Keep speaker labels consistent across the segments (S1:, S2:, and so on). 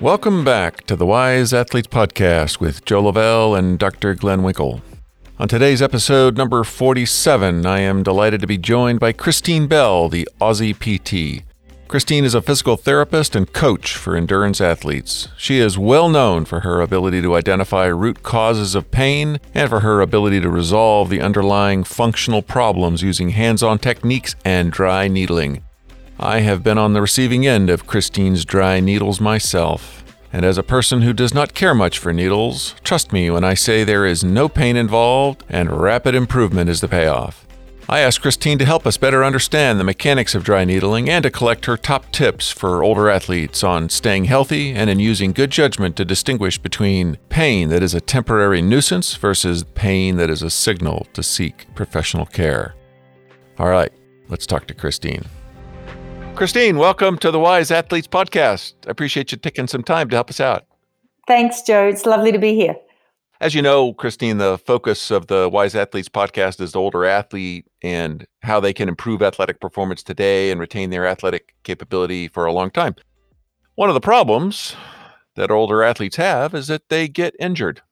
S1: Welcome back to the Wise Athletes Podcast with Joe Lavelle and Dr. Glenn Winkle. On today's episode number 47, I am delighted to be joined by Christine Bell, the Aussie PT. Christine is a physical therapist and coach for endurance athletes. She is well known for her ability to identify root causes of pain and for her ability to resolve the underlying functional problems using hands on techniques and dry needling. I have been on the receiving end of Christine's dry needles myself. And as a person who does not care much for needles, trust me when I say there is no pain involved and rapid improvement is the payoff. I asked Christine to help us better understand the mechanics of dry needling and to collect her top tips for older athletes on staying healthy and in using good judgment to distinguish between pain that is a temporary nuisance versus pain that is a signal to seek professional care. All right, let's talk to Christine. Christine, welcome to the Wise Athletes Podcast. I appreciate you taking some time to help us out.
S2: Thanks, Joe. It's lovely to be here.
S1: As you know, Christine, the focus of the Wise Athletes podcast is the older athlete and how they can improve athletic performance today and retain their athletic capability for a long time. One of the problems that older athletes have is that they get injured.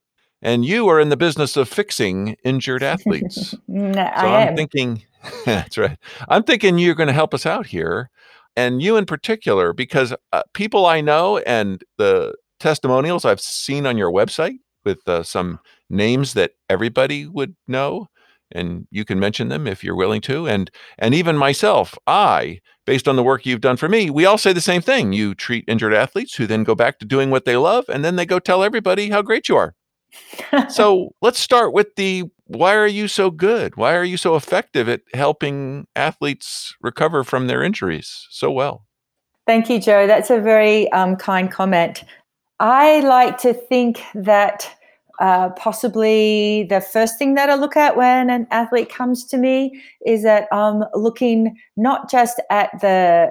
S1: And you are in the business of fixing injured athletes.
S2: no,
S1: so
S2: I
S1: I'm
S2: am.
S1: thinking that's right. I'm thinking you're going to help us out here and you in particular, because uh, people I know and the testimonials I've seen on your website with uh, some names that everybody would know, and you can mention them if you're willing to, and and even myself, I, based on the work you've done for me, we all say the same thing. You treat injured athletes who then go back to doing what they love, and then they go tell everybody how great you are. so let's start with the why are you so good? Why are you so effective at helping athletes recover from their injuries so well?
S2: Thank you, Joe. That's a very um, kind comment. I like to think that uh, possibly the first thing that I look at when an athlete comes to me is that I'm looking not just at the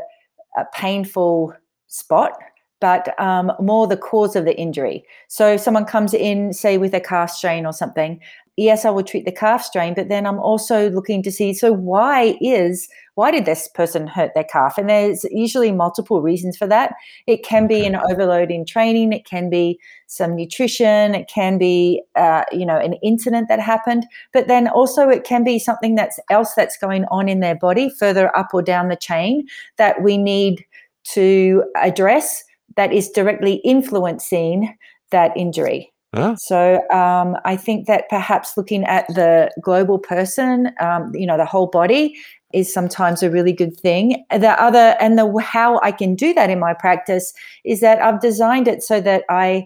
S2: uh, painful spot, but um, more the cause of the injury. So if someone comes in, say, with a calf strain or something, yes, I will treat the calf strain, but then I'm also looking to see so why is why did this person hurt their calf? And there's usually multiple reasons for that. It can be an overload in training, it can be some nutrition, it can be uh, you know an incident that happened, but then also it can be something that's else that's going on in their body further up or down the chain that we need to address that is directly influencing that injury.
S1: Huh?
S2: So um, I think that perhaps looking at the global person, um, you know, the whole body, is sometimes a really good thing. The other and the how I can do that in my practice is that I've designed it so that I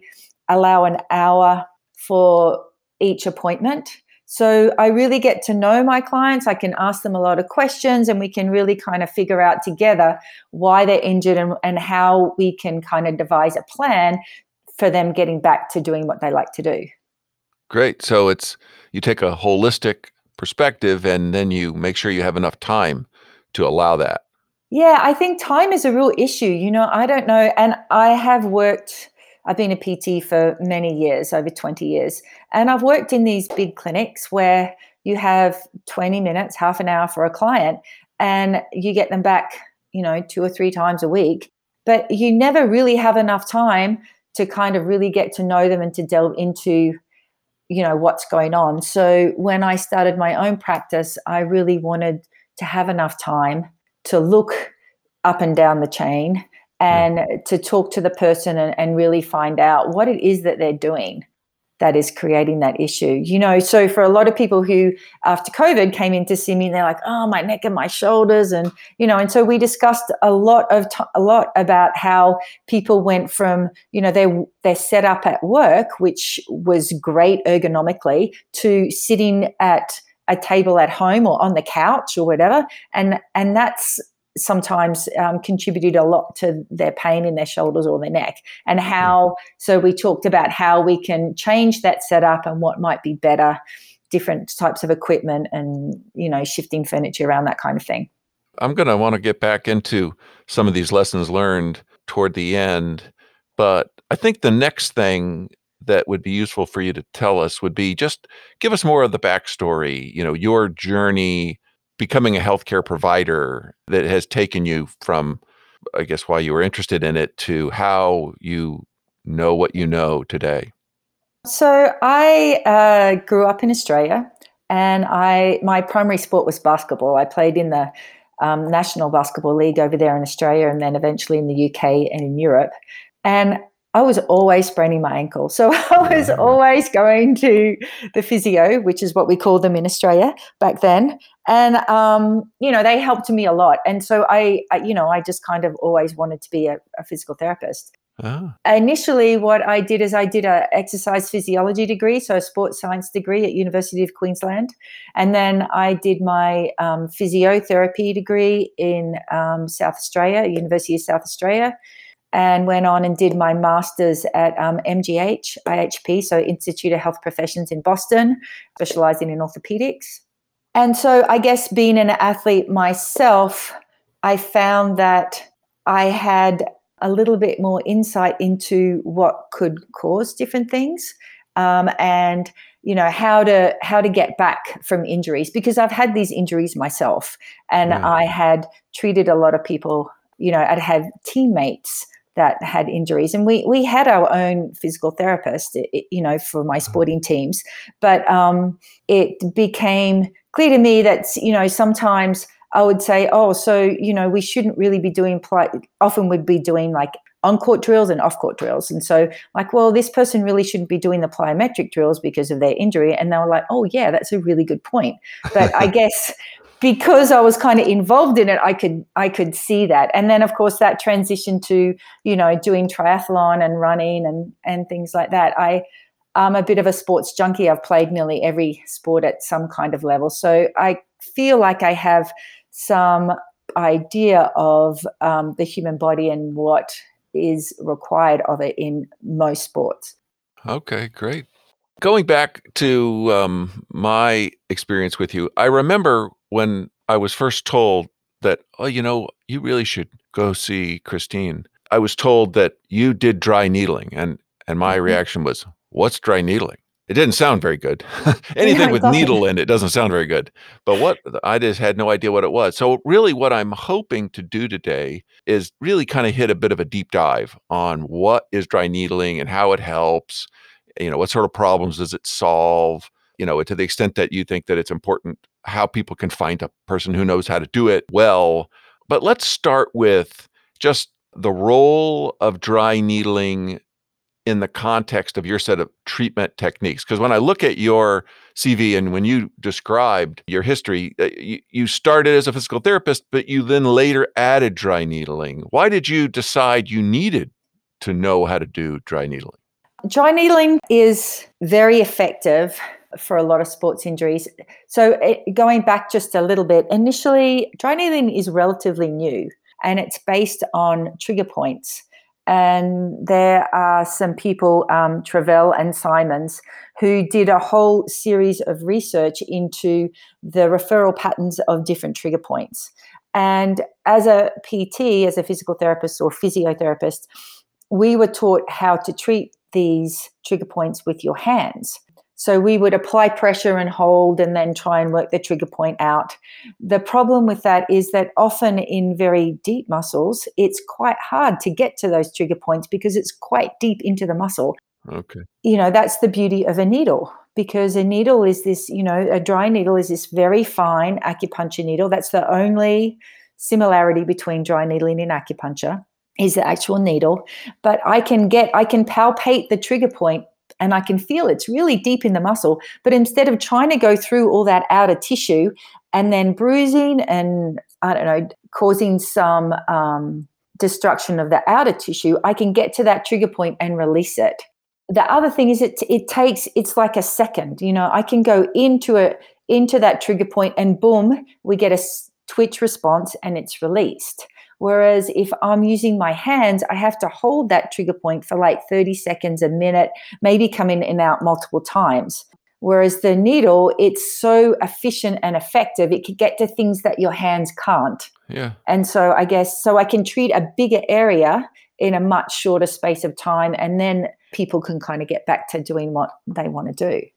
S2: allow an hour for each appointment. So I really get to know my clients. I can ask them a lot of questions and we can really kind of figure out together why they're injured and, and how we can kind of devise a plan for them getting back to doing what they like to do.
S1: Great. So it's you take a holistic perspective and then you make sure you have enough time to allow that.
S2: Yeah, I think time is a real issue. You know, I don't know. And I have worked, I've been a PT for many years, over 20 years. And I've worked in these big clinics where you have 20 minutes, half an hour for a client, and you get them back, you know, two or three times a week. But you never really have enough time to kind of really get to know them and to delve into you know what's going on so when i started my own practice i really wanted to have enough time to look up and down the chain and yeah. to talk to the person and, and really find out what it is that they're doing that is creating that issue. You know, so for a lot of people who after COVID came in to see me, they're like, "Oh, my neck and my shoulders," and you know, and so we discussed a lot of t- a lot about how people went from you know their their setup at work, which was great ergonomically, to sitting at a table at home or on the couch or whatever, and and that's sometimes um, contributed a lot to their pain in their shoulders or their neck. And how so we talked about how we can change that setup and what might be better different types of equipment and you know shifting furniture around that kind of thing.
S1: I'm going to want to get back into some of these lessons learned toward the end but i think the next thing that would be useful for you to tell us would be just give us more of the backstory you know your journey becoming a healthcare provider that has taken you from, I guess, why you were interested in it to how you know what you know today?
S2: So I uh, grew up in Australia, and I my primary sport was basketball. I played in the um, National Basketball League over there in Australia, and then eventually in the UK and in Europe. And I was always spraining my ankle. So I was always going to the physio, which is what we called them in Australia back then. And, um, you know, they helped me a lot. And so I, I, you know, I just kind of always wanted to be a, a physical therapist. Oh. Initially, what I did is I did a exercise physiology degree, so a sports science degree at University of Queensland, and then I did my um, physiotherapy degree in um, South Australia, University of South Australia, and went on and did my master's at um, MGH, IHP, so Institute of Health Professions in Boston, specializing in orthopedics. And so I guess being an athlete myself, I found that I had a little bit more insight into what could cause different things um, and you know how to how to get back from injuries because I've had these injuries myself and yeah. I had treated a lot of people you know I'd had teammates that had injuries and we we had our own physical therapist you know for my uh-huh. sporting teams but um, it became clear to me that you know sometimes I would say oh so you know we shouldn't really be doing play. often we'd be doing like on court drills and off court drills and so like well this person really shouldn't be doing the plyometric drills because of their injury and they were like oh yeah that's a really good point but I guess because I was kind of involved in it, I could I could see that. And then of course that transition to, you know, doing triathlon and running and and things like that. I I'm a bit of a sports junkie. I've played nearly every sport at some kind of level. So I feel like I have some idea of um, the human body and what is required of it in most sports.
S1: Okay, great. Going back to um, my experience with you, I remember when I was first told that, oh, you know, you really should go see Christine. I was told that you did dry needling, and and my mm-hmm. reaction was, "What's dry needling?" It didn't sound very good. Anything yeah, with needle in it doesn't sound very good. But what I just had no idea what it was. So really, what I'm hoping to do today is really kind of hit a bit of a deep dive on what is dry needling and how it helps. You know, what sort of problems does it solve? You know, to the extent that you think that it's important how people can find a person who knows how to do it well. But let's start with just the role of dry needling in the context of your set of treatment techniques. Because when I look at your CV and when you described your history, uh, you, you, started as a physical therapist, but you then later added dry needling. Why did you decide you needed to know how to do dry needling?
S2: Dry needling is very effective for a lot of sports injuries. So, it, going back just a little bit, initially, dry needling is relatively new and it's based on trigger points. And there are some people, um, Travell and Simons, who did a whole series of research into the referral patterns of different trigger points. And as a PT, as a physical therapist or physiotherapist, we were taught how to treat these trigger points with your hands. So we would apply pressure and hold and then try and work the trigger point out. The problem with that is that often in very deep muscles, it's quite hard to get to those trigger points because it's quite deep into the muscle.
S1: Okay.
S2: You know, that's the beauty of a needle because a needle is this, you know, a dry needle is this very fine acupuncture needle. That's the only similarity between dry needling and acupuncture is the actual needle but i can get i can palpate the trigger point and I can feel it's really deep in the muscle. But instead of trying to go through all that outer tissue and then bruising and I don't know, causing some um, destruction of the outer tissue, I can get to that trigger point and release it. The other thing is it it takes it's like a second. You know, I can go into it into that trigger point and boom, we get a twitch response and it's released. Whereas if I'm using my hands, I have to hold that trigger point for like 30 seconds, a minute, maybe come in and out multiple times. Whereas the needle, it's so efficient and effective, it can get to things that your hands can't.
S1: Yeah.
S2: And so I guess, so I can treat a bigger area in a much shorter space of time. And then people can kind of get back to doing what they want to do.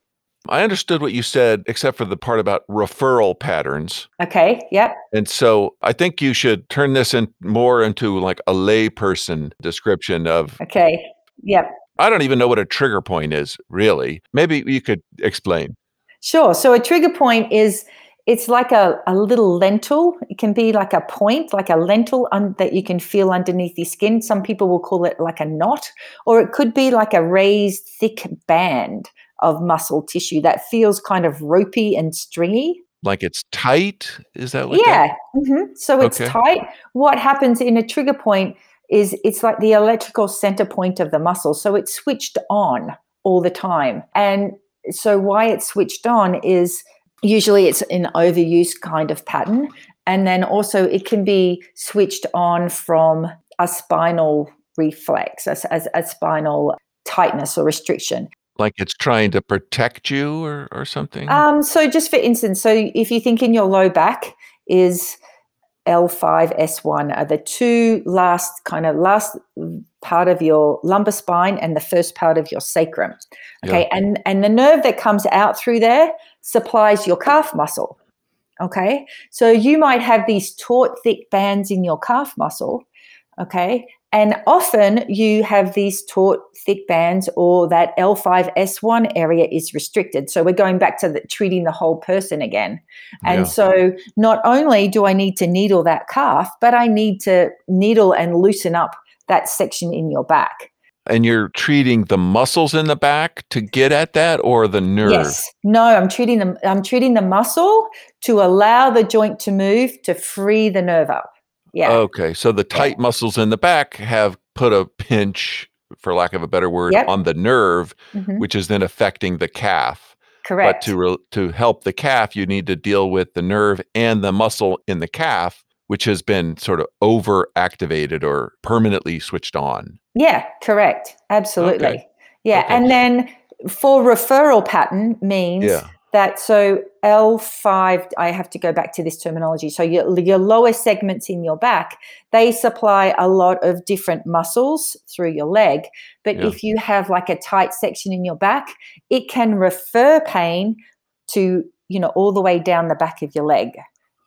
S1: I understood what you said, except for the part about referral patterns.
S2: Okay. Yep.
S1: And so I think you should turn this in more into like a layperson description of.
S2: Okay. Yep.
S1: I don't even know what a trigger point is, really. Maybe you could explain.
S2: Sure. So a trigger point is it's like a, a little lentil. It can be like a point, like a lentil un- that you can feel underneath your skin. Some people will call it like a knot, or it could be like a raised, thick band of muscle tissue that feels kind of ropey and stringy.
S1: Like it's tight? Is that what?
S2: Yeah.
S1: That?
S2: Mm-hmm. So it's
S1: Okay.
S2: tight. What happens in a trigger point is it's like the electrical center point of the muscle. So it's switched on all the time. And so why it's switched on is usually it's an overuse kind of pattern. And then also it can be switched on from a spinal reflex, as, as a spinal tightness or restriction.
S1: Like it's trying to protect you or, or something?
S2: Um, so just for instance, so if you think in your low back is L5, S1 are the two last kind of last part of your lumbar spine and the first part of your sacrum. Okay. And and the nerve that comes out through there supplies your calf muscle. Okay. So you might have these taut, thick bands in your calf muscle. Okay. And often you have these taut, thick bands, or that L5S1 area is restricted. So we're going back to the, treating the whole person again. And
S1: Yeah.
S2: so not only do I need to needle that calf, but I need to needle and loosen up that section in your back.
S1: and you're treating the muscles in the back to get at that or the nerve?
S2: Yes. No, I'm treating them. I'm treating the muscle to allow the joint to move to free the nerve up. Yeah.
S1: Okay. So the tight muscles in the back have put a pinch, for lack of a better word,
S2: Yep.
S1: on the nerve,
S2: Mhm.
S1: which is then affecting the calf.
S2: Correct.
S1: But to re- to help the calf, you need to deal with the nerve and the muscle in the calf, which has been sort of over activated or permanently switched on.
S2: Yeah, correct. Absolutely.
S1: Okay.
S2: Yeah.
S1: Okay.
S2: And then for referral pattern means
S1: Yeah.
S2: That so L5, I have to go back to this terminology. So your, your lower segments in your back, they supply a lot of different muscles through your leg. But
S1: Yeah.
S2: if you have like a tight section in your back, it can refer pain to, you know, all the way down the back of your leg.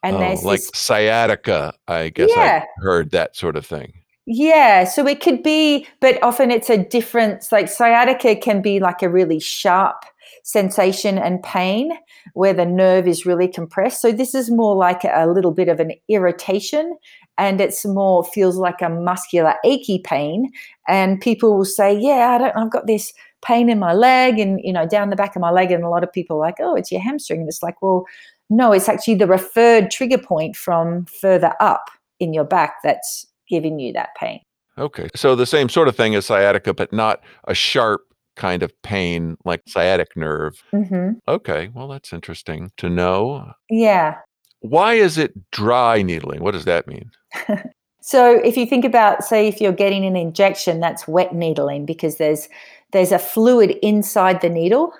S2: And
S1: Oh,
S2: there's
S1: like
S2: this
S1: sciatica, I guess
S2: Yeah.
S1: I heard that sort of thing.
S2: Yeah, so it could be, but often it's a difference. Like sciatica can be like a really sharp sensation and pain where the nerve is really compressed. So this is more like a little bit of an irritation and it's more feels like a muscular achy pain. And people will say, Yeah, I don't I've got this pain in my leg and you know, down the back of my leg. And a lot of people are like, Oh, it's your hamstring. And it's like, well, no, it's actually the referred trigger point from further up in your back that's giving you that pain.
S1: Okay. So the same sort of thing as sciatica, but not a sharp kind of pain like sciatic nerve.
S2: hmm
S1: Okay. Well, that's interesting to know.
S2: Yeah.
S1: Why is it dry needling? What does that mean?
S2: So if you think about, say, if you're getting an injection, that's wet needling because there's there's a fluid inside the needle.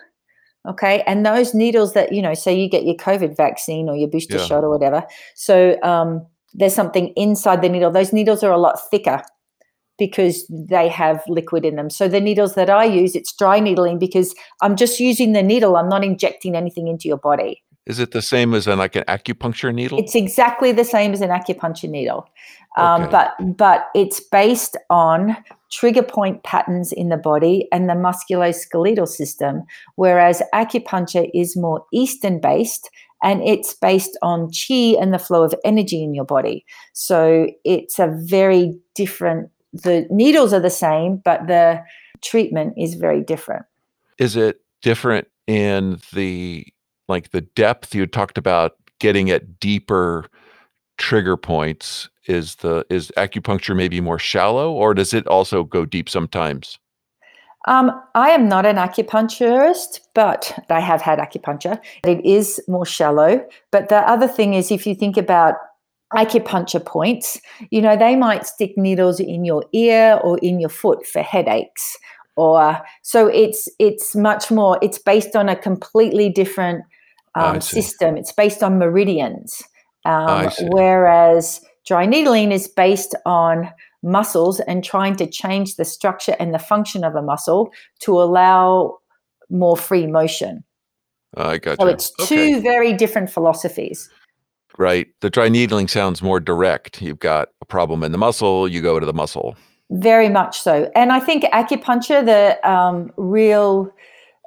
S2: Okay, and those needles that you know, say you get your COVID vaccine or your booster
S1: Yeah.
S2: shot or whatever. So um, there's something inside the needle. Those needles are a lot thicker because they have liquid in them. So the needles that I use, it's dry needling because I'm just using the needle. I'm not injecting anything into your body.
S1: Is it the same as an, like an acupuncture needle?
S2: It's exactly the same as an acupuncture needle, um,
S1: Okay.
S2: but but it's based on trigger point patterns in the body and the musculoskeletal system, whereas acupuncture is more Eastern based and it's based on chi and the flow of energy in your body. So it's a very different. The needles are the same, but the treatment is very different.
S1: is it different in the like the depth you talked about getting at deeper trigger points is the is acupuncture maybe more shallow or does it also go deep sometimes
S2: Um, I am not an acupuncturist, but I have had acupuncture. It is more shallow. But the other thing is, if you think about acupuncture points, you know, they might stick needles in your ear or in your foot for headaches. Or so it's it's much more. It's based on a completely different um, system. It's based on meridians, um, whereas dry needling is based on muscles and trying to change the structure and the function of a muscle to allow more free motion.
S1: i got you.
S2: So it's two very different philosophies.
S1: Right? The dry needling sounds more direct. You've got a problem in the muscle you go to the muscle.
S2: Very much so. And I think acupuncture, the um, real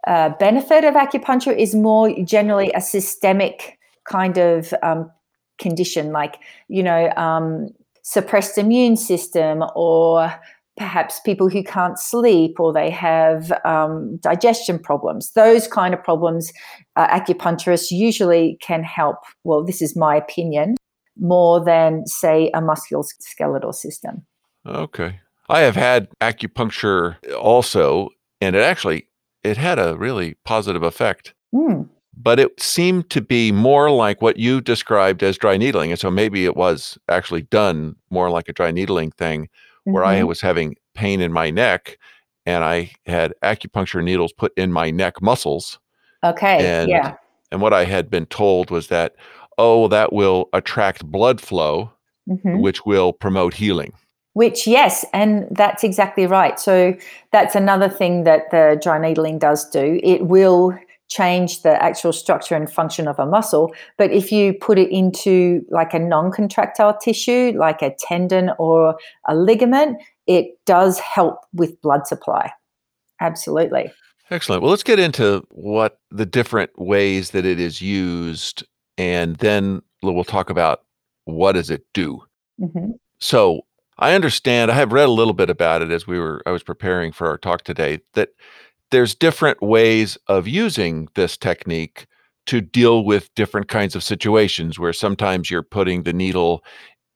S2: uh, benefit of acupuncture is more generally a systemic kind of um, condition, like, you know, um, suppressed immune system or perhaps people who can't sleep or they have um, digestion problems. Those kind of problems, uh, acupuncturists usually can help. Well, this is my opinion, more than, say, a musculoskeletal system.
S1: Okay. I have had acupuncture also, and it actually it had a really positive effect.
S2: Mm.
S1: But it seemed to be more like what you described as dry needling. And so maybe it was actually done more like a dry needling thing where mm-hmm. I was having pain in my neck and I had acupuncture needles put in my neck muscles.
S2: Okay.
S1: And,
S2: yeah.
S1: And what I had been told was that, oh, that will attract blood flow, mm-hmm. which will promote healing.
S2: Which, yes, and that's exactly right. So that's another thing that the dry needling does do. It will change the actual structure and function of a muscle. But if you put it into like a non contractile tissue, like a tendon or a ligament, it does help with blood supply. Absolutely.
S1: Excellent. Well, let's get into what the different ways that it is used, and then we'll talk about what does it do. Mm-hmm. So, I understand. I have read a little bit about it as we were. I was preparing for our talk today. That there's different ways of using this technique to deal with different kinds of situations where sometimes you're putting the needle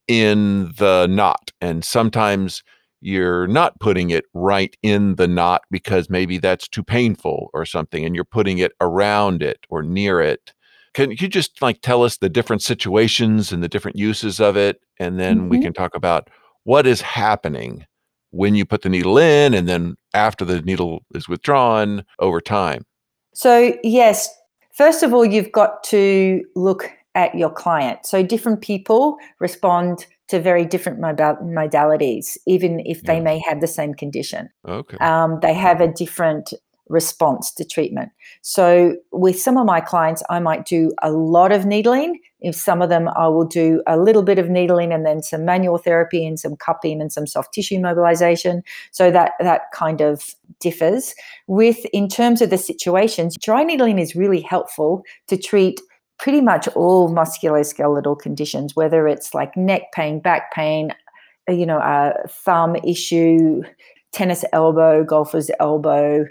S1: in the knot and sometimes you're not putting it right in the knot because maybe that's too painful or something and you're putting it around it or near it can you just like tell us the different situations and the different uses of it and then mm-hmm. we can talk about what is happening when you put the needle in and then after the needle is withdrawn over time?
S2: So, yes, first of all, you've got to look at your client. So, different people respond to very different modalities, even if they may have the same condition.
S1: Okay.
S2: Um, they have a different response to treatment. So, with some of my clients, I might do a lot of needling. If some of them, I will do a little bit of needling and then some manual therapy and some cupping and some soft tissue mobilization. So that that kind of differs. With in terms of the situations, dry needling is really helpful to treat pretty much all musculoskeletal conditions, whether it's like neck pain, back pain, you know, a thumb issue, tennis elbow, golfer's elbow,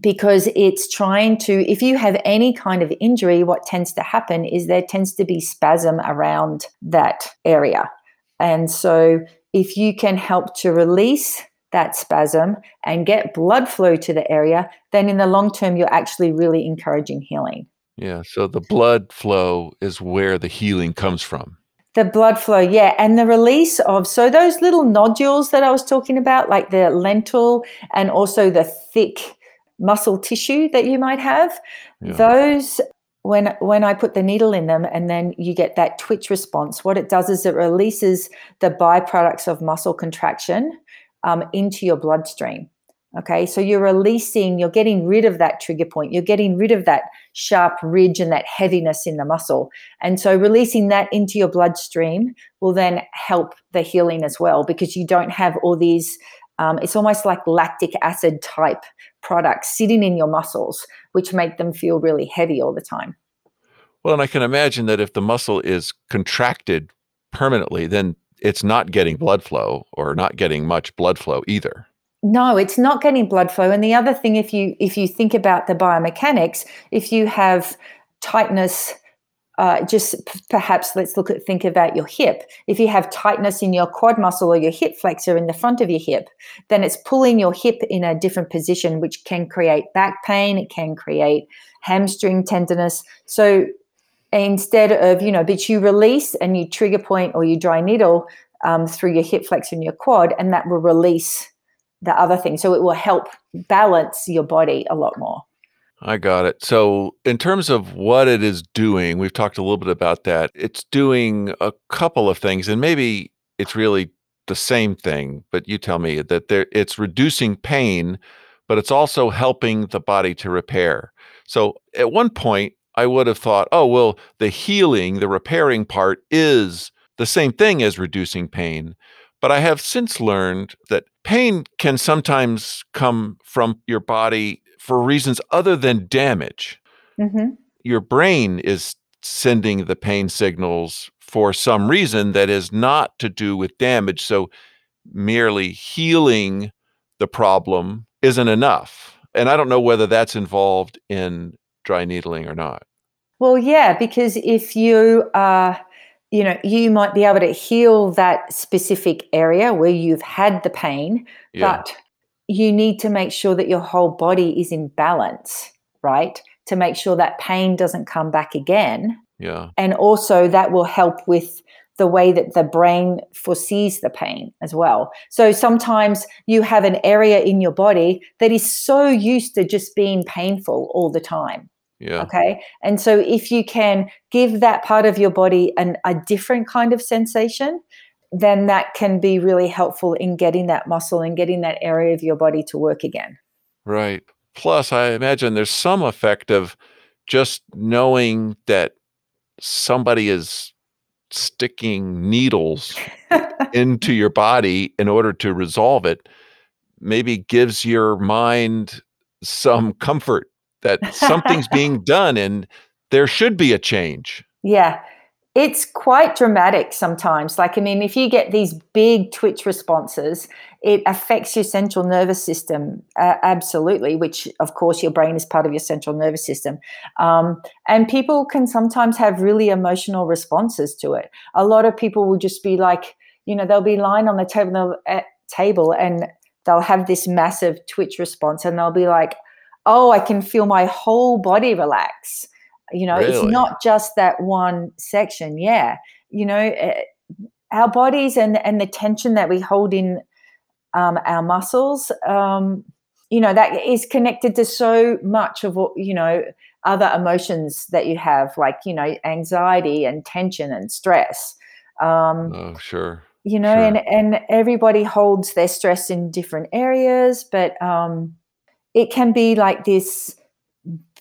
S2: because it's trying to if you have any kind of injury what tends to happen is there tends to be spasm around that area. And so if you can help to release that spasm and get blood flow to the area then in the long term you're actually really encouraging healing.
S1: Yeah so the blood flow is where the healing comes from.
S2: The blood flow yeah and the release of so those little nodules that i was talking about like the lentil and also the thick muscle tissue that you might have. Yeah. those when when i put the needle in them and then you get that twitch response what it does is it releases the byproducts of muscle contraction um, into your bloodstream. Okay? So you're releasing you're getting rid of that trigger point. You're getting rid of that sharp ridge and that heaviness in the muscle. And so releasing that into your bloodstream will then help the healing as well because you don't have all these um, it's almost like lactic acid type products sitting in your muscles, which make them feel really heavy all the time.
S1: Well, and I can imagine that if the muscle is contracted permanently, then it's not getting blood flow or not getting much blood flow either.
S2: No, it's not getting blood flow. And the other thing, if you if you think about the biomechanics, if you have tightness uh, just p- perhaps let's look at think about your hip. If you have tightness in your quad muscle or your hip flexor in the front of your hip, then it's pulling your hip in a different position, which can create back pain. It can create hamstring tenderness. So instead of you know, but you release and you trigger point or you dry needle um, through your hip flexor and your quad, and that will release the other thing. So it will help balance your body a lot more.
S1: I got it. So, in terms of what it is doing, we've talked a little bit about that. It's doing a couple of things, and maybe it's really the same thing, but you tell me that there, it's reducing pain, but it's also helping the body to repair. So, at one point, I would have thought, oh, well, the healing, the repairing part is the same thing as reducing pain. But I have since learned that pain can sometimes come from your body for reasons other than damage.
S2: hmm
S1: Your brain is sending the pain signals for some reason that is not to do with damage. So merely healing the problem isn't enough. And I don't know whether that's involved in dry needling or not.
S2: Well, yeah, because if you are, you know, you might be able to heal that specific area where you've had the pain,
S1: Yeah.
S2: but you need to make sure that your whole body is in balance, right? To make sure that pain doesn't come back again.
S1: Yeah.
S2: And also, that will help with the way that the brain foresees the pain as well. So sometimes you have an area in your body that is so used to just being painful all the time.
S1: Yeah.
S2: Okay. And so if you can give that part of your body an, a different kind of sensation, then that can be really helpful in getting that muscle and getting that area of your body to work again.
S1: Right. Plus, I imagine there's some effect of just knowing that somebody is sticking needles into your body in order to resolve it maybe gives your mind some comfort that something's being done and there should be a change.
S2: Yeah. It's quite dramatic sometimes. Like, I mean, if you get these big twitch responses, it affects your central nervous system uh, absolutely, which, of course, your brain is part of your central nervous system. Um, and people can sometimes have really emotional responses to it. A lot of people will just be like, you know, they'll be lying on the table, uh, table and they'll have this massive twitch response and they'll be like, oh, I can feel my whole body relax you know it's not just that one section yeah you know eh, our bodies and and the tension that we hold in um, our muscles um, you know that is connected to so much of what you know other emotions that you have like you know anxiety and tension and stress um,
S1: Oh, sure.
S2: you know
S1: Sure.
S2: and and everybody holds their stress in different areas but um it can be like this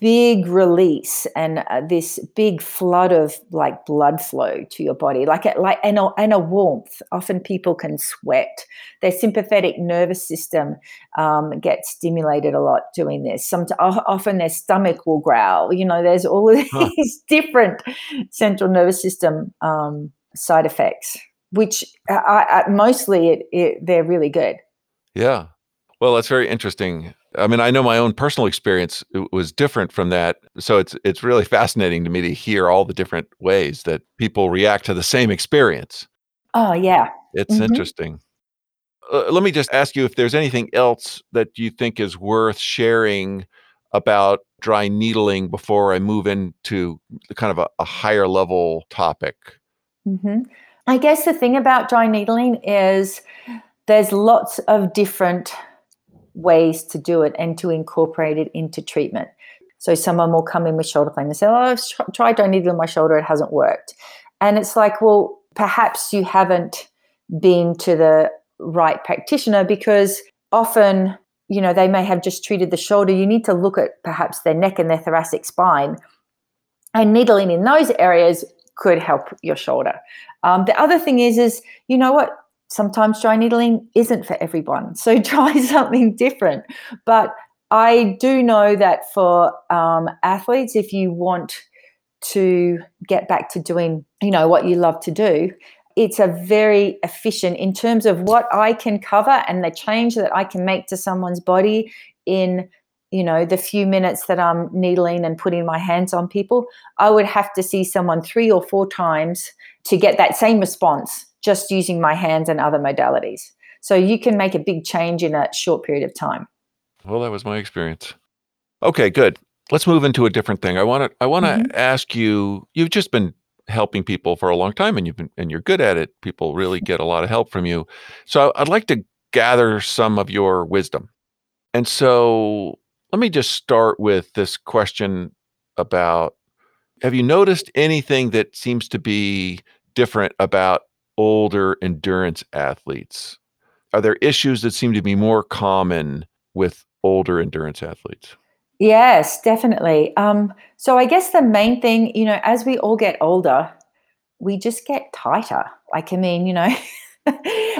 S2: big release and uh, this big flood of like blood flow to your body like it like and a, and a warmth often people can sweat their sympathetic nervous system um, gets stimulated a lot doing this some often their stomach will growl you know there's all of
S1: Huh.
S2: these different central nervous system um, side effects which uh, I, I, mostly it, it, they're really good
S1: Yeah. Well, that's very interesting. I mean, I know my own personal experience was different from that, so it's it's really fascinating to me to hear all the different ways that people react to the same experience.
S2: oh yeah
S1: It's
S2: Mhm.
S1: interesting. Uh, let me just ask you if there's anything else that you think is worth sharing about dry needling before I move into the kind of a, a higher level topic.
S2: hmm I guess the thing about dry needling is there's lots of different ways to do it and to incorporate it into treatment. So someone will come in with shoulder pain and say, "Oh, I've tr- tried dry needling my shoulder; it hasn't worked." And it's like, well, perhaps you haven't been to the right practitioner because often, you know, they may have just treated the shoulder. You need to look at perhaps their neck and their thoracic spine, and needling in those areas could help your shoulder. Um, the other thing is, is you know what? Sometimes dry needling isn't for everyone, so try something different. But I do know that for um, athletes, if you want to get back to doing, you know, what you love to do, it's a very efficient in terms of what I can cover and the change that I can make to someone's body in you know the few minutes that i'm needling and putting my hands on people i would have to see someone three or four times to get that same response just using my hands and other modalities so you can make a big change in a short period of time
S1: Well, that was my experience. Okay, good. Let's move into a different thing. I want to I want to
S2: Mhm.
S1: ask you you've just been helping people for a long time and you've been and you're good at it. People really get a lot of help from you. So I'd like to gather some of your wisdom. And so let me just start with this question about have you noticed anything that seems to be different about older endurance athletes? Are there issues that seem to be more common with older endurance athletes?
S2: yes definitely um, so i guess the main thing you know as we all get older we just get tighter like i mean you know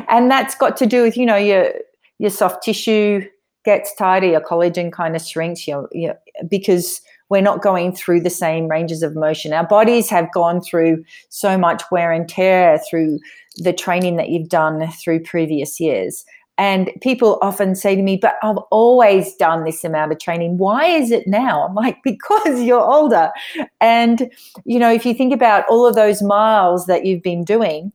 S2: and that's got to do with you know your your soft tissue gets tighter, your collagen kind of shrinks, you know, because we're not going through the same ranges of motion. Our bodies have gone through so much wear and tear through the training that you've done through previous years. And people often say to me, But I've always done this amount of training. Why is it now? I'm like, Because you're older. And, you know, if you think about all of those miles that you've been doing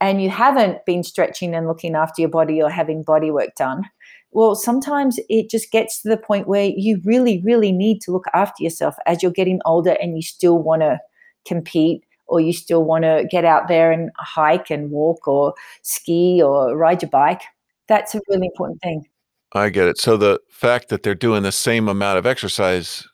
S2: and you haven't been stretching and looking after your body or having body work done, well, sometimes it just gets to the point where you really, really need to look after yourself as you're getting older and you still want to compete or you still want to get out there and hike and walk or ski or ride your bike. That's a really important thing.
S1: I get it. So the fact that they're doing the same amount of exercise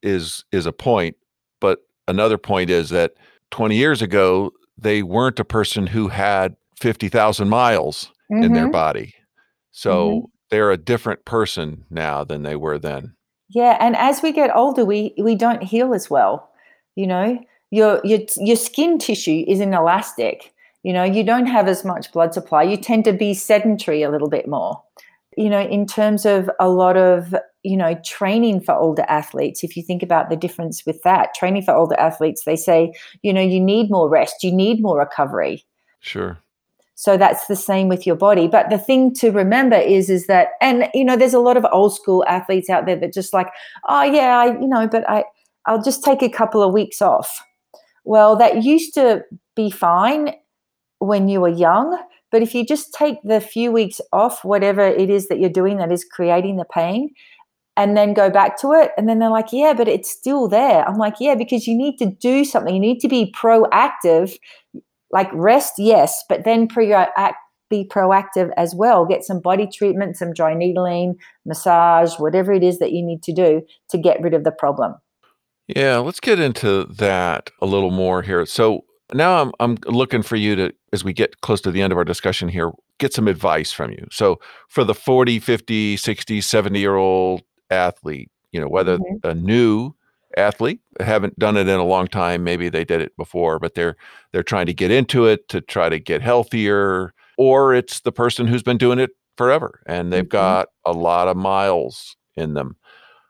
S1: is is a point, but another point is that 20 years ago they weren't a person who had 50,000 miles mm-hmm. in their mm-hmm. body. So mm-hmm they're a different person now than they were then.
S2: Yeah, and as we get older, we we don't heal as well. You know, your your your skin tissue isn't elastic. You know, you don't have as much blood supply. You tend to be sedentary a little bit more. You know, in terms of a lot of you know training for older athletes if you think about the difference with that training for older athletes they say you know you need more rest you need more recovery
S1: sure
S2: so that's the same with your body. But the thing to remember is, is that, and you know, there's a lot of old school athletes out there that just like, oh yeah, I, you know, but I, I'll just take a couple of weeks off. Well, that used to be fine when you were young, but if you just take the few weeks off, whatever it is that you're doing that is creating the pain, and then go back to it, and then they're like, yeah, but it's still there. I'm like, yeah, because you need to do something. You need to be proactive like rest, yes, but then pre-act, be proactive as well. Get some body treatment, some dry needling, massage, whatever it is that you need to do to get rid of the problem.
S1: Yeah, let's get into that a little more here. So now I'm I'm looking for you to as we get close to the end of our discussion here, get some advice from you. So for the 40, 50, 60, 70 year old athlete, you know, whether mm-hmm. a new athlete haven't done it in a long time maybe they did it before but they're they're trying to get into it to try to get healthier or it's the person who's been doing it forever and they've mm-hmm. got a lot of miles in them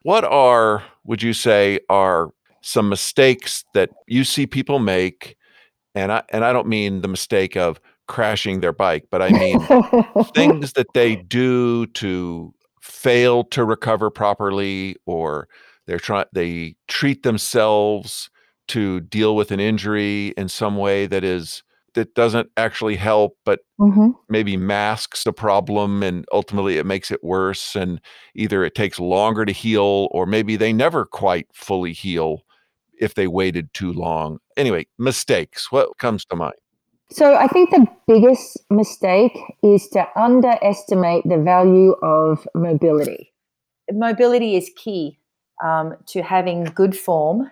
S1: what are would you say are some mistakes that you see people make and I and I don't mean the mistake of crashing their bike but I mean things that they do to fail to recover properly or they're trying they treat themselves to deal with an injury in some way that is that doesn't actually help but mm-hmm. maybe masks the problem and ultimately it makes it worse and either it takes longer to heal or maybe they never quite fully heal if they waited too long. Anyway mistakes what comes to mind?
S2: So i think the biggest mistake is to underestimate the value of mobility. Mobility is key um, to having good form.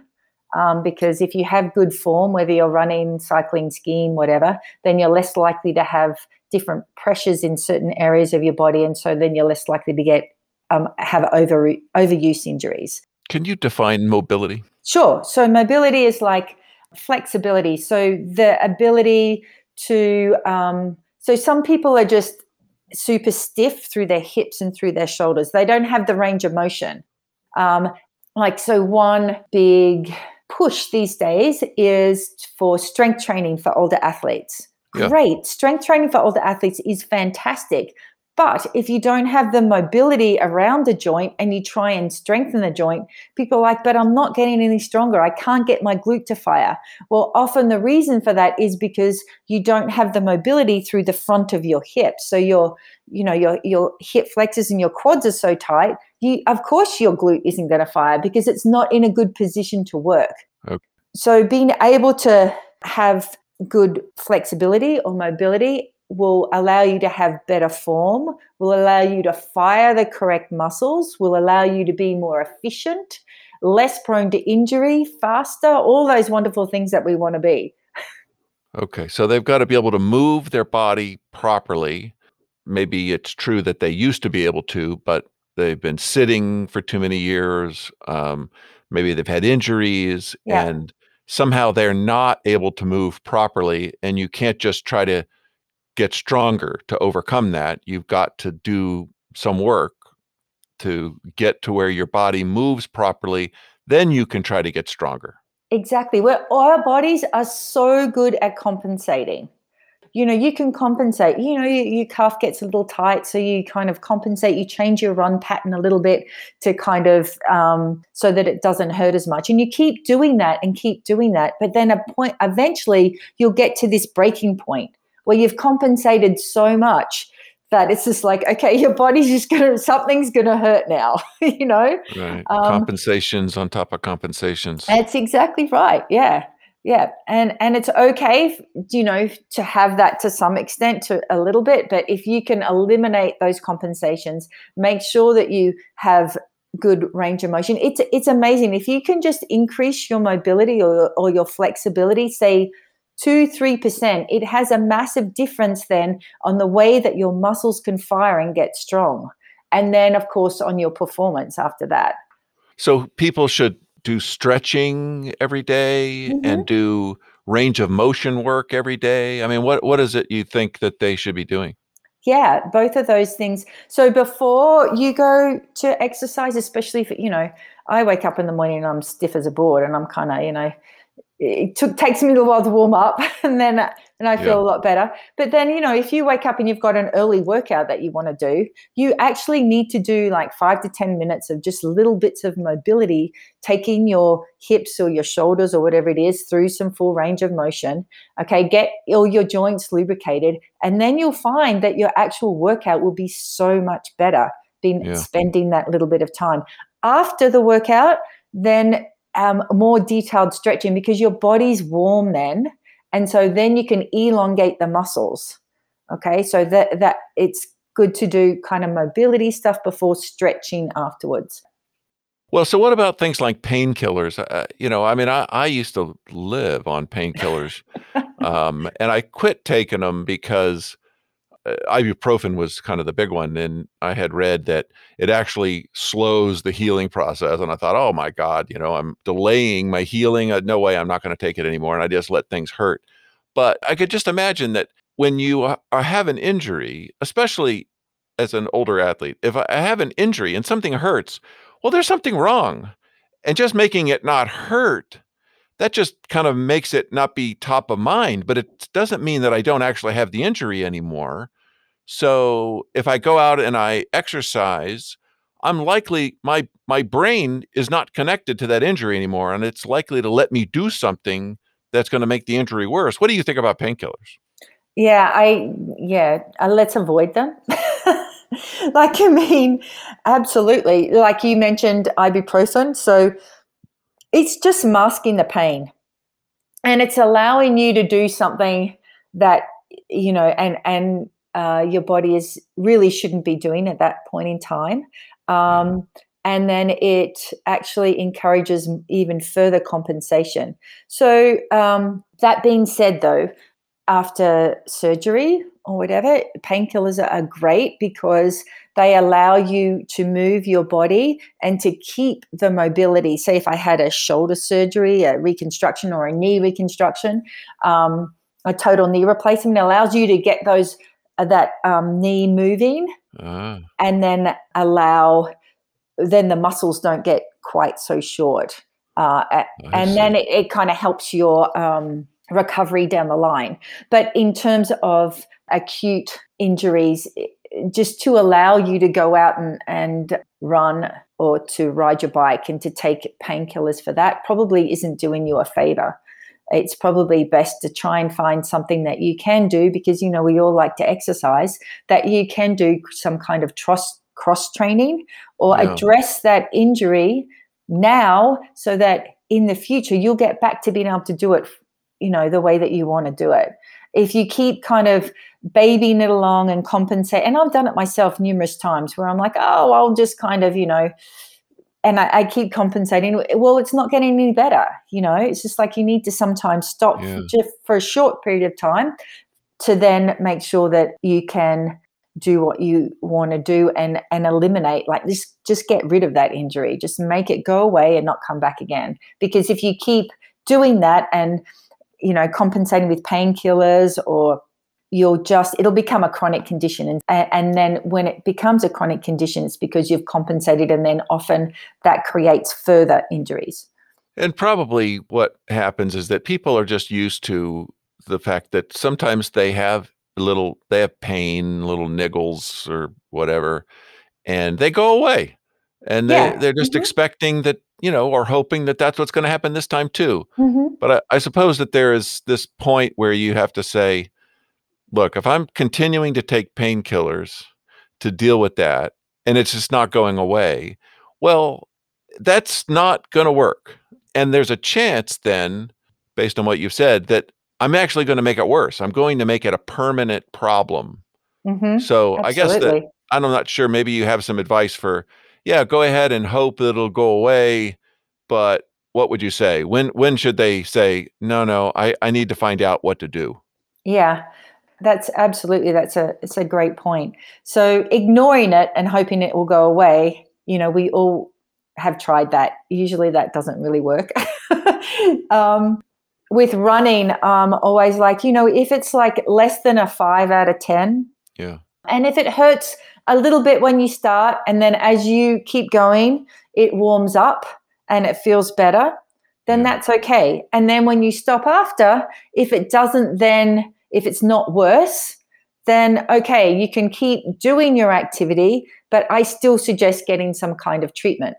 S2: Um, because if you have good form, whether you're running, cycling, skiing, whatever, then you're less likely to have different pressures in certain areas of your body, and so then you're less likely to get um, have over overuse injuries.
S1: Can you define mobility?
S2: Sure. So mobility is like flexibility. So the ability to um, so some people are just super stiff through their hips and through their shoulders. They don't have the range of motion. Um, like, so one big push these days is for strength training for older athletes. Yeah. Great. Strength training for older athletes is fantastic. But if you don't have the mobility around the joint and you try and strengthen the joint, people are like, but I'm not getting any stronger. I can't get my glute to fire. Well, often the reason for that is because you don't have the mobility through the front of your hip. So your, you know, your your hip flexors and your quads are so tight, you of course your glute isn't going to fire because it's not in a good position to work. Okay. So being able to have good flexibility or mobility will allow you to have better form, will allow you to fire the correct muscles, will allow you to be more efficient, less prone to injury, faster, all those wonderful things that we want to be.
S1: Okay, so they've got to be able to move their body properly. Maybe it's true that they used to be able to, but they've been sitting for too many years. Um, maybe they've had injuries yeah. and somehow they're not able to move properly. And you can't just try to get stronger to overcome that. You've got to do some work to get to where your body moves properly. Then you can try to get stronger.
S2: Exactly. Where our bodies are so good at compensating you know you can compensate you know your, your calf gets a little tight so you kind of compensate you change your run pattern a little bit to kind of um, so that it doesn't hurt as much. And you keep doing that and keep doing that but then a point eventually you'll get to this breaking point where you've compensated so much that it's just like okay your body's just gonna something's gonna hurt now you know?
S1: Right. um, compensations on top of compensations.
S2: That's exactly right yeah yeah and and it's okay you know to have that to some extent to a little bit but if you can eliminate those compensations make sure that you have good range of motion. It's it's amazing. If you can just increase your mobility or, or your flexibility say 2 3% it has a massive difference then on the way that your muscles can fire and get strong and then of course on your performance after that.
S1: So people should do stretching every day mm-hmm. and do range of motion work every day? I mean, what what is it you think that they should be doing?
S2: Yeah, both of those things. So before you go to exercise, especially if you know, I wake up in the morning and I'm stiff as a board and I'm kind of, you know, it took takes me a little while to warm up and then and I feel yeah. a lot better. But then, you know, if you wake up and you've got an early workout that you want to do, you actually need to do like 5 to 10 minutes of just little bits of mobility, taking your hips or your shoulders or whatever it is through some full range of motion. Okay, get all your joints lubricated and then you'll find that your actual workout will be so much better than yeah. spending that little bit of time. After the workout, then um, more detailed stretching because your body's warm then. And so then you can elongate the muscles. Okay. So that, that it's good to do kind of mobility stuff before stretching afterwards.
S1: Well, so what about things like painkillers? Uh, you know, I mean, I, I used to live on painkillers, um, and I quit taking them because uh, ibuprofen was kind of the big one and i had read that it actually slows the healing process and i thought oh my god you know i'm delaying my healing uh, no way i'm not going to take it anymore and i just let things hurt. But i could just imagine that when you uh, have an injury especially as an older athlete if i have an injury and something hurts well there's something wrong and just making it not hurt that just kind of makes it not be top of mind, but it doesn't mean that I don't actually have the injury anymore. So if I go out and I exercise, I'm likely my my brain is not connected to that injury anymore and it's likely to let me do something that's going to make the injury worse. What do you think about painkillers?
S2: Yeah, I yeah, uh, let's avoid them. like I mean, absolutely. Like you mentioned ibuprofen, so it's just masking the pain. And it's allowing you to do something that you know and and uh, your body is really shouldn't be doing at that point in time. Um, and then it actually encourages even further compensation. So um, that being said though after surgery or whatever painkillers are great because they allow you to move your body and to keep the mobility. Say, if I had a shoulder surgery, a reconstruction, or a knee reconstruction, um, a total knee replacement allows you to get those uh, that um, knee moving, uh. and then allow then the muscles don't get quite so short, uh, and see. then it, it kind of helps your um, recovery down the line. But in terms of acute injuries, just to allow you to go out and, and run or to ride your bike and to take painkillers for that probably isn't doing you a favor. It's probably best to try and find something that you can do because, you know, we all like to exercise, that you can do some kind of trust, cross training or yeah. address that injury now so that in the future you'll get back to being able to do it, you know, the way that you want to do it if you keep kind of babying it along and compensate, and I've done it myself numerous times where I'm like, oh, I'll just kind of, you know, and I, I, keep compensating. Well, it's not getting any better. You know, it's just like you need to sometimes stop yeah. just for a short period of time to then make sure that you can do what you want to do and and eliminate like just just get rid of that injury just make it go away and not come back again because if you keep doing that and you know, compensating with painkillers or you'll just it'll become a chronic condition and, and then when it becomes a chronic condition it's because you've compensated and then often that creates further injuries
S1: and probably what happens is that people are just used to the fact that sometimes they have little they have pain little niggles or whatever and they go away and they, yeah. they're just mm-hmm. expecting that you know or hoping that that's what's going to happen this time too mm-hmm. but I, I suppose that there is this point where you have to say look, if I'm continuing to take painkillers to deal with that and it's just not going away, well, that's not going to work. And there's a chance then, based on what you've said, that I'm actually going to make it worse. I'm going to make it a permanent problem. Mm-hmm. So Absolutely. I guess that I'm not sure. Maybe you have some advice for, yeah, go ahead and hope that it'll go away. But what would you say? When when should they say, no, no, I, I need to find out what to do?
S2: Yeah. That's absolutely that's a it's a great point. So ignoring it and hoping it will go away, you know, we all have tried that. Usually that doesn't really work. um, with running, um, always like, you know, if it's like less than a five out of 10.
S1: Yeah.
S2: And if it hurts a little bit when you start, and then as you keep going, it warms up and it feels better, then that's okay. And then when you stop after, if it doesn't then if it's not worse, then okay, you can keep doing your activity, but I still suggest getting some kind of treatment.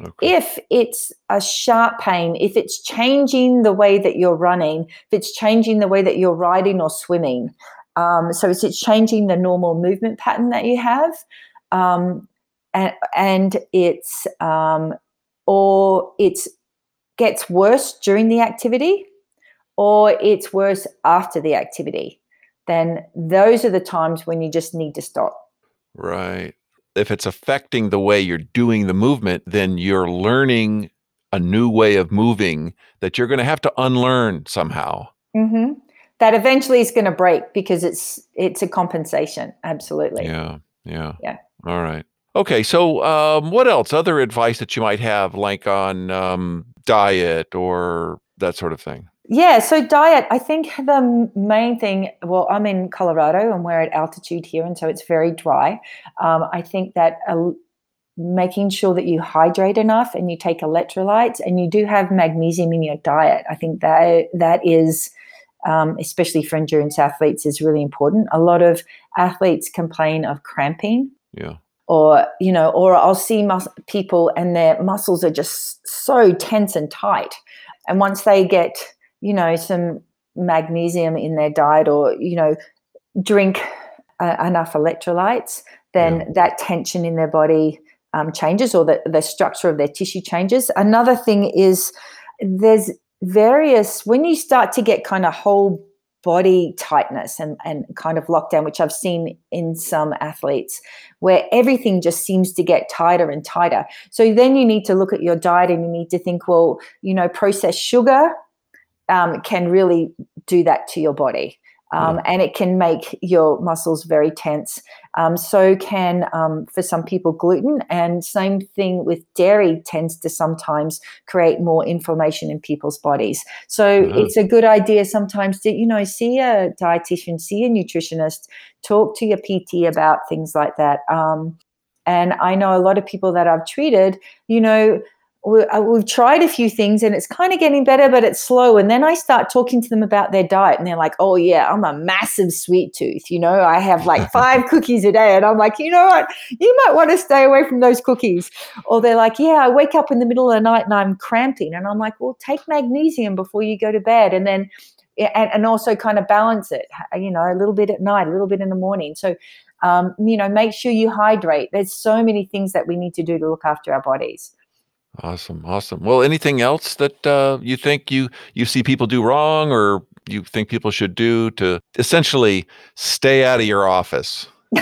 S2: Okay. If it's a sharp pain, if it's changing the way that you're running, if it's changing the way that you're riding or swimming, um, so if it's changing the normal movement pattern that you have, um, and, and it's um, or it's gets worse during the activity, or it's worse after the activity, then those are the times when you just need to stop.
S1: Right. If it's affecting the way you're doing the movement, then you're learning a new way of moving that you're going to have to unlearn somehow.
S2: Mm-hmm. That eventually is going to break because it's it's a compensation. Absolutely.
S1: Yeah. Yeah.
S2: Yeah.
S1: All right. Okay. So, um, what else? Other advice that you might have, like on um, diet or that sort of thing?
S2: Yeah, so diet, I think the main thing, well, I'm in Colorado and we're at altitude here, and so it's very dry. Um, I think that uh, making sure that you hydrate enough and you take electrolytes and you do have magnesium in your diet, I think that that is. Um, especially for endurance athletes, is really important. A lot of athletes complain of cramping.
S1: Yeah
S2: or you know or i'll see mus- people and their muscles are just so tense and tight and once they get you know, some magnesium in their diet or, you know, drink uh, enough electrolytes, then yeah. that tension in their body um, changes or the, the structure of their tissue changes. Another thing is there's various, when you start to get kind of whole body tightness and, and kind of lockdown, which I've seen in some athletes, where everything just seems to get tighter and tighter. So then you need to look at your diet and you need to think, well, you know, processed sugar um, can really do that to your body. Um, yeah. And it can make your muscles very tense. Um, so can, um, for some people, gluten. And same thing with dairy tends to sometimes create more inflammation in people's bodies. So mm-hmm. it's a good idea sometimes to, you know, see a dietitian, see a nutritionist, talk to your PT about things like that. Um, and I know a lot of people that I've treated, you know, we, we've tried a few things and it's kind of getting better, but it's slow. And then I start talking to them about their diet, and they're like, "Oh yeah, I'm a massive sweet tooth. You know, I have like five cookies a day." And I'm like, "You know what? You might want to stay away from those cookies." Or they're like, "Yeah, I wake up in the middle of the night and I'm cramping," and I'm like, "Well, take magnesium before you go to bed, and then." And, and also kind of balance it, you know, a little bit at night, a little bit in the morning. So um, you know, make sure you hydrate. There's so many things that we need to do to look after our bodies.
S1: Awesome, awesome. Well, anything else that uh, you think you you see people do wrong, or you think people should do to essentially stay out of your office?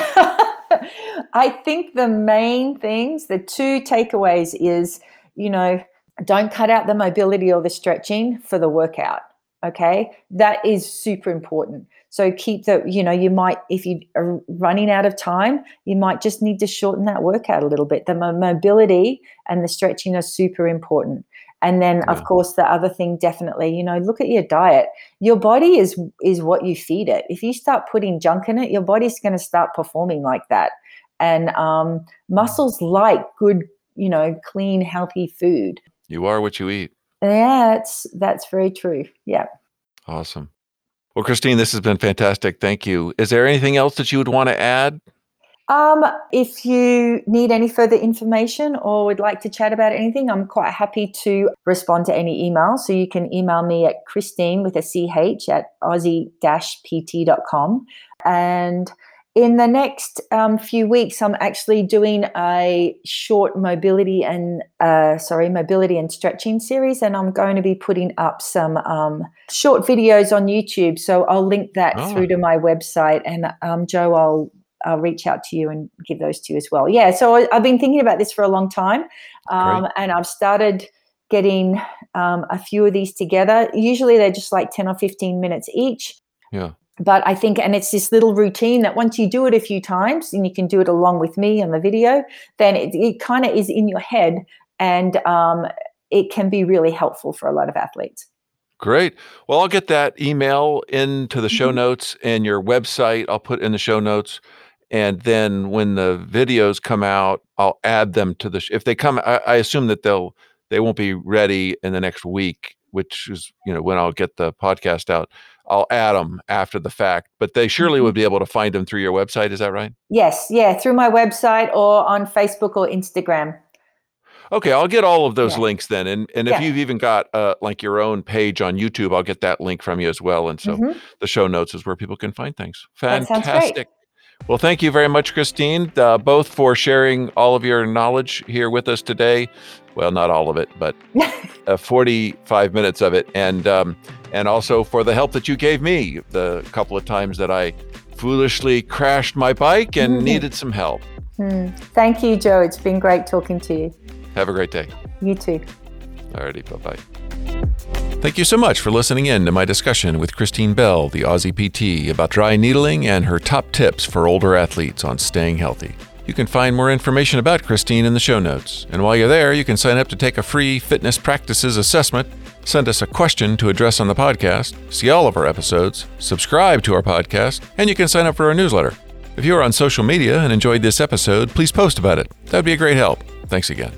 S2: I think the main things, the two takeaways, is you know, don't cut out the mobility or the stretching for the workout. Okay, that is super important. So keep the, you know, you might, if you are running out of time, you might just need to shorten that workout a little bit. The mobility and the stretching are super important. And then, yeah. of course, the other thing definitely, you know, look at your diet. Your body is is what you feed it. If you start putting junk in it, your body's going to start performing like that. And um, muscles like good, you know, clean, healthy food.
S1: You are what you eat.
S2: Yeah, that's that's very true. Yeah.
S1: Awesome. Well, Christine, this has been fantastic. Thank you. Is there anything else that you would want to add?
S2: Um, if you need any further information or would like to chat about anything, I'm quite happy to respond to any email. So you can email me at Christine with a CH at aussie-pt.com. And in the next um, few weeks, I'm actually doing a short mobility and uh, sorry, mobility and stretching series, and I'm going to be putting up some um, short videos on YouTube. So I'll link that oh. through to my website, and um, Joe, I'll I'll reach out to you and give those to you as well. Yeah, so I, have been thinking about this for a long time, um, and I've started getting um, a few of these together. Usually they're just like ten or fifteen minutes each.
S1: Yeah.
S2: But I think, and it's this little routine that once you do it a few times, and you can do it along with me on the video, then it, it kind of is in your head, and um, it can be really helpful for a lot of athletes.
S1: Great. Well, I'll get that email into the show mm-hmm. notes and your website. I'll put in the show notes and then when the videos come out i'll add them to the sh- if they come I, I, assume that they'll they won't be ready in the next week which is you know when i'll get the podcast out i'll add them after the fact but they surely mm-hmm. would be able to find them through your website is that right
S2: yes yeah through my website or on facebook or instagram
S1: okay i'll get all of those yeah. links then and and if yeah. you've even got uh, like your own page on youtube i'll get that link from you as well and so mm-hmm. the show notes is where people can find things fantastic well, thank you very much, Christine, uh, both for sharing all of your knowledge here with us today. Well, not all of it, but uh, 45 minutes of it, and um, and also for the help that you gave me the couple of times that I foolishly crashed my bike and mm-hmm. needed some help.
S2: Mm. Thank you, Joe. It's been great talking to you.
S1: Have a great day.
S2: You too.
S1: Alrighty, bye bye. Thank you so much for listening in to my discussion with Christine Bell, the Aussie PT, about dry needling and her top tips for older athletes on staying healthy. You can find more information about Christine in the show notes. And while you're there, you can sign up to take a free fitness practices assessment, send us a question to address on the podcast, see all of our episodes, subscribe to our podcast, and you can sign up for our newsletter. If you are on social media and enjoyed this episode, please post about it. That would be a great help. Thanks again.